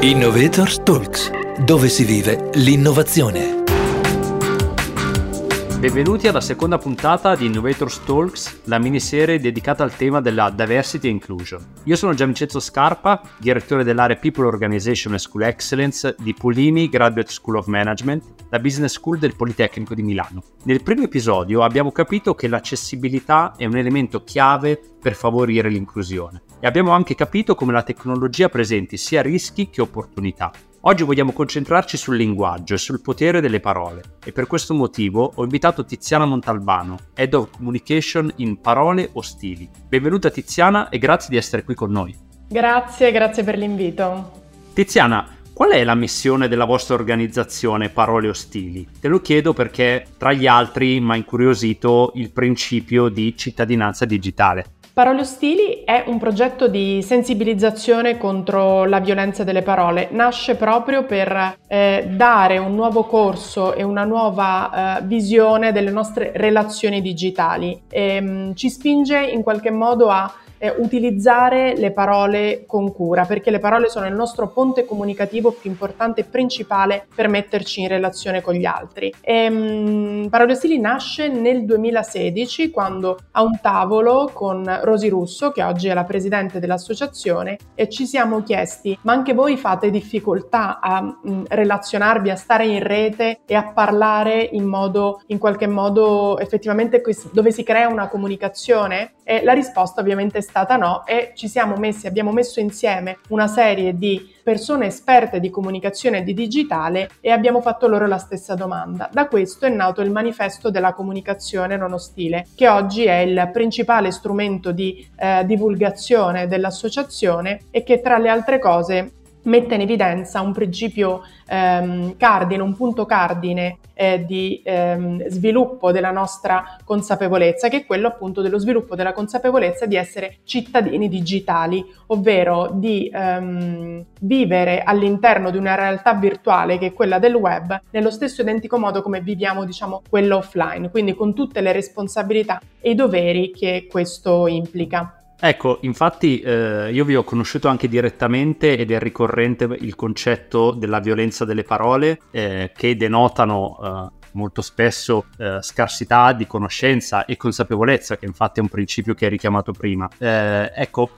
Innovators Talks, dove si vive l'innovazione. Benvenuti alla seconda puntata di Innovators Talks, la miniserie dedicata al tema della diversity e inclusion. Io sono Giancenzo Scarpa, direttore dell'area People Organization e School Excellence di Pulini Graduate School of Management, la business school del Politecnico di Milano. Nel primo episodio abbiamo capito che l'accessibilità è un elemento chiave per favorire l'inclusione e abbiamo anche capito come la tecnologia presenti sia rischi che opportunità. Oggi vogliamo concentrarci sul linguaggio e sul potere delle parole e per questo motivo ho invitato Tiziana Montalbano, Head of Communication in Parole Ostili. Benvenuta Tiziana e grazie di essere qui con noi. Grazie, grazie per l'invito. Tiziana, qual è la missione della vostra organizzazione Parole Ostili? Te lo chiedo perché tra gli altri mi ha incuriosito il principio di cittadinanza digitale. Parole Ostili è un progetto di sensibilizzazione contro la violenza delle parole. Nasce proprio per eh, dare un nuovo corso e una nuova eh, visione delle nostre relazioni digitali. E, ehm, mh, ci spinge in qualche modo a eh, utilizzare le parole con cura, perché le parole sono il nostro ponte comunicativo più importante e principale per metterci in relazione con gli altri. E, mh, Parole Ostili nasce nel 2016 quando a un tavolo con Rosi Russo, che oggi è la presidente dell'associazione, e ci siamo chiesti, ma anche voi fate difficoltà a mh, relazionarvi, a stare in rete e a parlare in modo, in qualche modo effettivamente dove si crea una comunicazione? E la risposta ovviamente è stata no e ci siamo messi, abbiamo messo insieme una serie di persone esperte di comunicazione di digitale e abbiamo fatto loro la stessa domanda. Da questo è nato il manifesto della comunicazione non ostile, che oggi è il principale strumento di eh, divulgazione dell'associazione e che tra le altre cose mette in evidenza un principio ehm, cardine, un punto cardine eh, di ehm, sviluppo della nostra consapevolezza, che è quello appunto dello sviluppo della consapevolezza di essere cittadini digitali, ovvero di ehm, vivere all'interno di una realtà virtuale che è quella del web nello stesso identico modo come viviamo diciamo quella offline, quindi con tutte le responsabilità e i doveri che questo implica. Ecco, infatti eh, io vi ho conosciuto anche direttamente ed è ricorrente il concetto della violenza delle parole eh, che denotano eh, molto spesso eh, scarsità di conoscenza e consapevolezza, che infatti è un principio che hai richiamato prima. Eh, ecco,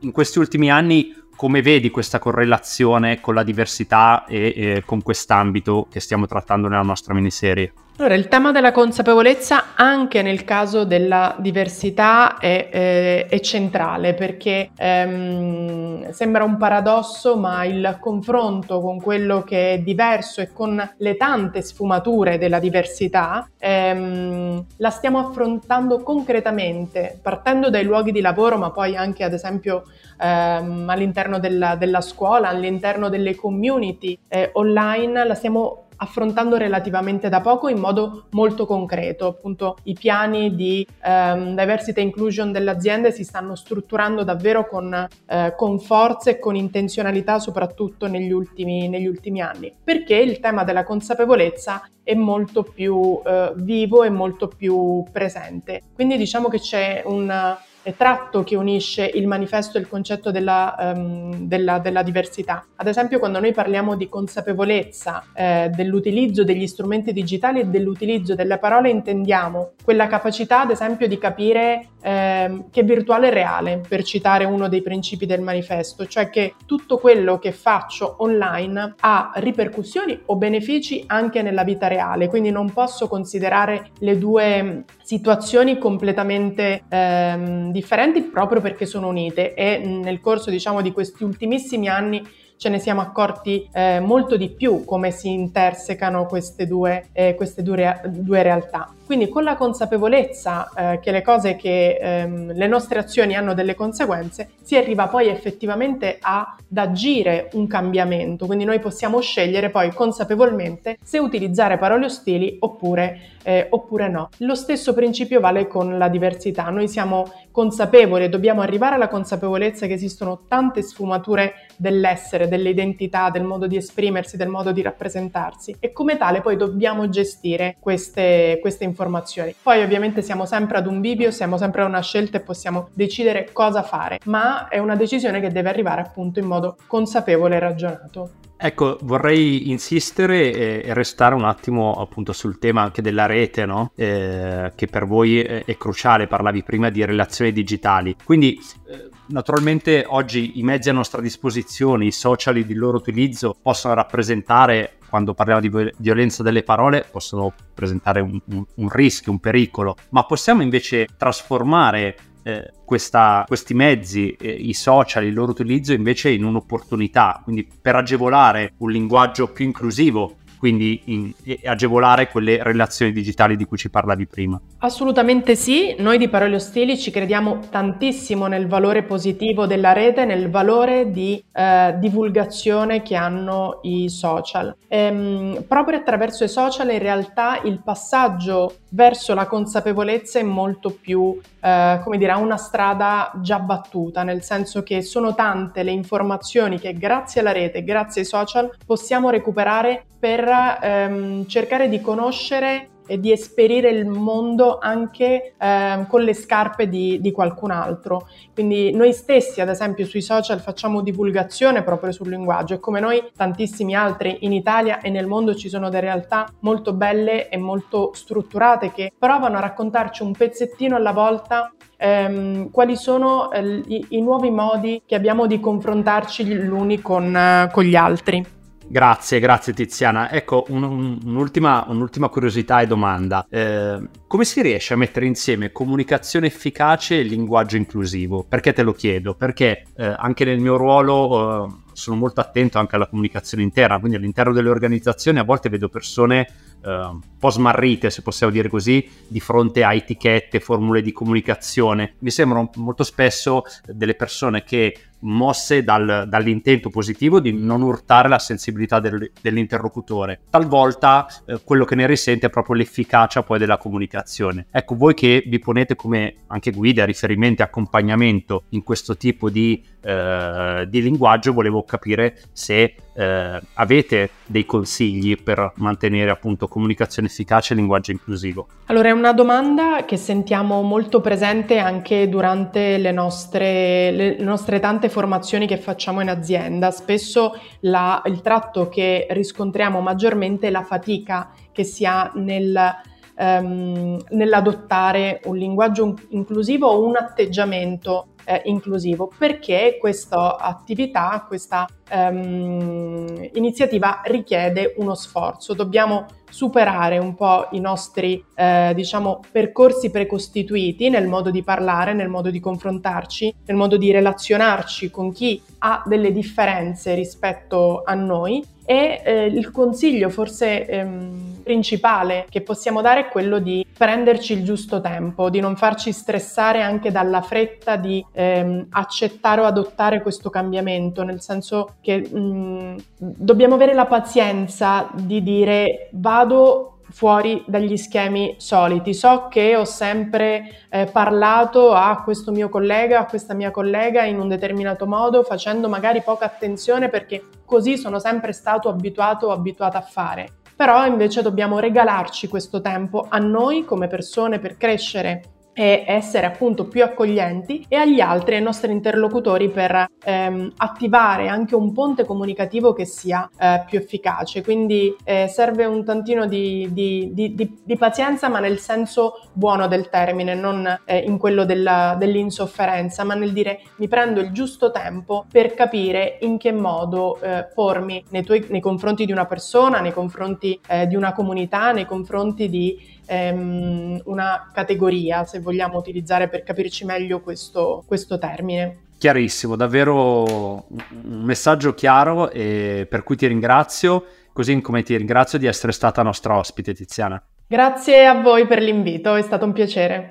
in questi ultimi anni come vedi questa correlazione con la diversità e, e con quest'ambito che stiamo trattando nella nostra miniserie? Allora, il tema della consapevolezza anche nel caso della diversità è, è, è centrale perché ehm, sembra un paradosso, ma il confronto con quello che è diverso e con le tante sfumature della diversità ehm, la stiamo affrontando concretamente, partendo dai luoghi di lavoro, ma poi anche ad esempio ehm, all'interno della, della, scuola, all'interno delle community eh, online, la stiamo affrontando relativamente da poco in modo molto concreto. Appunto i piani di um, diversity e inclusion delle aziende si stanno strutturando davvero con, uh, con forza e con intenzionalità soprattutto negli ultimi, negli ultimi, anni, perché il tema della consapevolezza è molto più uh, vivo e molto più presente. Quindi diciamo che c'è un tratto che unisce il manifesto e il concetto della, um, della, della, diversità. Ad esempio, quando noi parliamo di consapevolezza eh, dell'utilizzo degli strumenti digitali e dell'utilizzo delle parole, intendiamo quella capacità, ad esempio, di capire eh, che virtuale è reale, per citare uno dei principi del manifesto, cioè che tutto quello che faccio online ha ripercussioni o benefici anche nella vita reale, quindi non posso considerare le due situazioni completamente ehm, differenti proprio perché sono unite e nel corso diciamo di questi ultimissimi anni ce ne siamo accorti eh, molto di più come si intersecano queste due, eh, queste due, due realtà. Quindi con la consapevolezza eh, che le cose che ehm, le nostre azioni hanno delle conseguenze, si arriva poi effettivamente ad agire un cambiamento. Quindi noi possiamo scegliere poi consapevolmente se utilizzare parole ostili oppure, eh, oppure no. Lo stesso principio vale con la diversità. Noi siamo consapevoli dobbiamo arrivare alla consapevolezza che esistono tante sfumature dell'essere, delle identità, del modo di esprimersi, del modo di rappresentarsi e come tale poi dobbiamo gestire queste, queste informazioni informazioni. Poi ovviamente siamo sempre ad un bivio, siamo sempre a una scelta e possiamo decidere cosa fare, ma è una decisione che deve arrivare appunto in modo consapevole e ragionato. Ecco, vorrei insistere e, restare un attimo appunto sul tema anche della rete, no? eh, che per voi è, cruciale, parlavi prima di relazioni digitali. Quindi eh, naturalmente oggi i mezzi a nostra disposizione, i social il loro utilizzo possono rappresentare quando parliamo di violenza delle parole possono presentare un, un, un, rischio, un pericolo, ma possiamo invece trasformare eh, questa, questi mezzi, eh, i social, il loro utilizzo invece in un'opportunità, quindi per agevolare un linguaggio più inclusivo quindi in, agevolare quelle relazioni digitali di cui ci parlavi prima. Assolutamente sì, noi di Parole Ostili ci crediamo tantissimo nel valore positivo della rete, nel valore di eh, divulgazione che hanno i social. Ehm, proprio attraverso i social in realtà il passaggio verso la consapevolezza è molto più, eh, come dire, una strada già battuta, nel senso che sono tante le informazioni che grazie alla rete, grazie ai social possiamo recuperare per ehm, cercare di conoscere e di esperire il mondo anche eh, con le scarpe di, di, qualcun altro. Quindi noi stessi, ad esempio, sui social facciamo divulgazione proprio sul linguaggio e come noi tantissimi altri in Italia e nel mondo ci sono delle realtà molto belle e molto strutturate che provano a raccontarci un pezzettino alla volta ehm, quali sono eh, i, i, nuovi modi che abbiamo di confrontarci gli uni con, eh, con gli altri. Grazie, grazie Tiziana. Ecco, un, un, un'ultima, un'ultima, curiosità e domanda. Eh, come si riesce a mettere insieme comunicazione efficace e linguaggio inclusivo? Perché te lo chiedo? Perché eh, anche nel mio ruolo eh, sono molto attento anche alla comunicazione interna, quindi all'interno delle organizzazioni a volte vedo persone eh, un po' smarrite, se possiamo dire così, di fronte a etichette, formule di comunicazione. Mi sembrano molto spesso delle persone che mosse dal, dall'intento positivo di non urtare la sensibilità del, dell'interlocutore. Talvolta eh, quello che ne risente è proprio l'efficacia poi della comunicazione. Ecco, voi che vi ponete come anche guida, riferimenti, accompagnamento in questo tipo di, eh, di linguaggio, volevo capire se eh, avete dei consigli per mantenere appunto comunicazione efficace e linguaggio inclusivo? Allora è una domanda che sentiamo molto presente anche durante le nostre, le nostre tante formazioni che facciamo in azienda. Spesso la, il tratto che riscontriamo maggiormente è la fatica che si ha nel ehm, nell'adottare un linguaggio inclusivo o un atteggiamento eh, inclusivo, perché questa attività, questa ehm, iniziativa richiede uno sforzo. Dobbiamo superare un po' i nostri, eh, diciamo, percorsi precostituiti nel modo di parlare, nel modo di confrontarci, nel modo di relazionarci con chi ha delle differenze rispetto a noi e eh, il consiglio forse ehm, principale che possiamo dare è quello di prenderci il giusto tempo, di non farci stressare anche dalla fretta di ehm, accettare o adottare questo cambiamento, nel senso che mh, mm, dobbiamo avere la pazienza di dire vado fuori dagli schemi soliti. So che ho sempre eh, parlato a questo mio collega, a questa mia collega in un determinato modo, facendo magari poca attenzione perché così sono sempre stato abituato o abituata a fare. Però invece dobbiamo regalarci questo tempo a noi come persone per crescere e essere appunto più accoglienti e agli altri, ai nostri interlocutori per ehm, attivare anche un ponte comunicativo che sia eh, più efficace. Quindi eh, serve un tantino di, di, di, di, pazienza ma nel senso buono del termine, non eh, in quello della, dell'insofferenza, ma nel dire mi prendo il giusto tempo per capire in che modo eh, pormi nei, tuoi, nei confronti di una persona, nei confronti eh, di una comunità, nei confronti di ehm, una categoria, se vogliamo utilizzare per capirci meglio questo, questo termine. Chiarissimo, davvero un messaggio chiaro e per cui ti ringrazio, così come ti ringrazio di essere stata nostra ospite Tiziana. Grazie a voi per l'invito, è stato un piacere.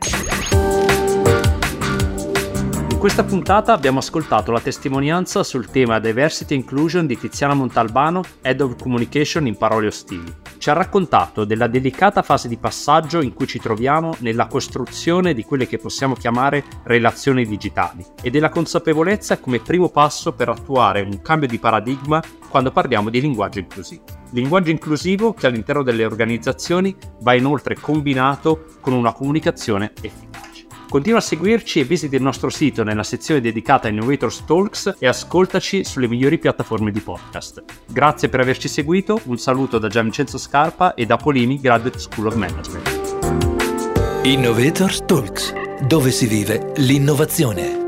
In questa puntata abbiamo ascoltato la testimonianza sul tema Diversity Inclusion di Tiziana Montalbano, Head of Communication in Parole Ostili. Ci ha raccontato della delicata fase di passaggio in cui ci troviamo nella costruzione di quelle che possiamo chiamare relazioni digitali e della consapevolezza come primo passo per attuare un cambio di paradigma quando parliamo di linguaggio inclusivo. Linguaggio inclusivo che all'interno delle organizzazioni va inoltre combinato con una comunicazione efficace. Continua a seguirci e visita il nostro sito nella sezione dedicata a Innovators Talks e ascoltaci sulle migliori piattaforme di podcast. Grazie per averci seguito, un saluto da Giancenzo Scarpa e da Polimi Graduate School of Management. Innovators Talks, dove si vive l'innovazione.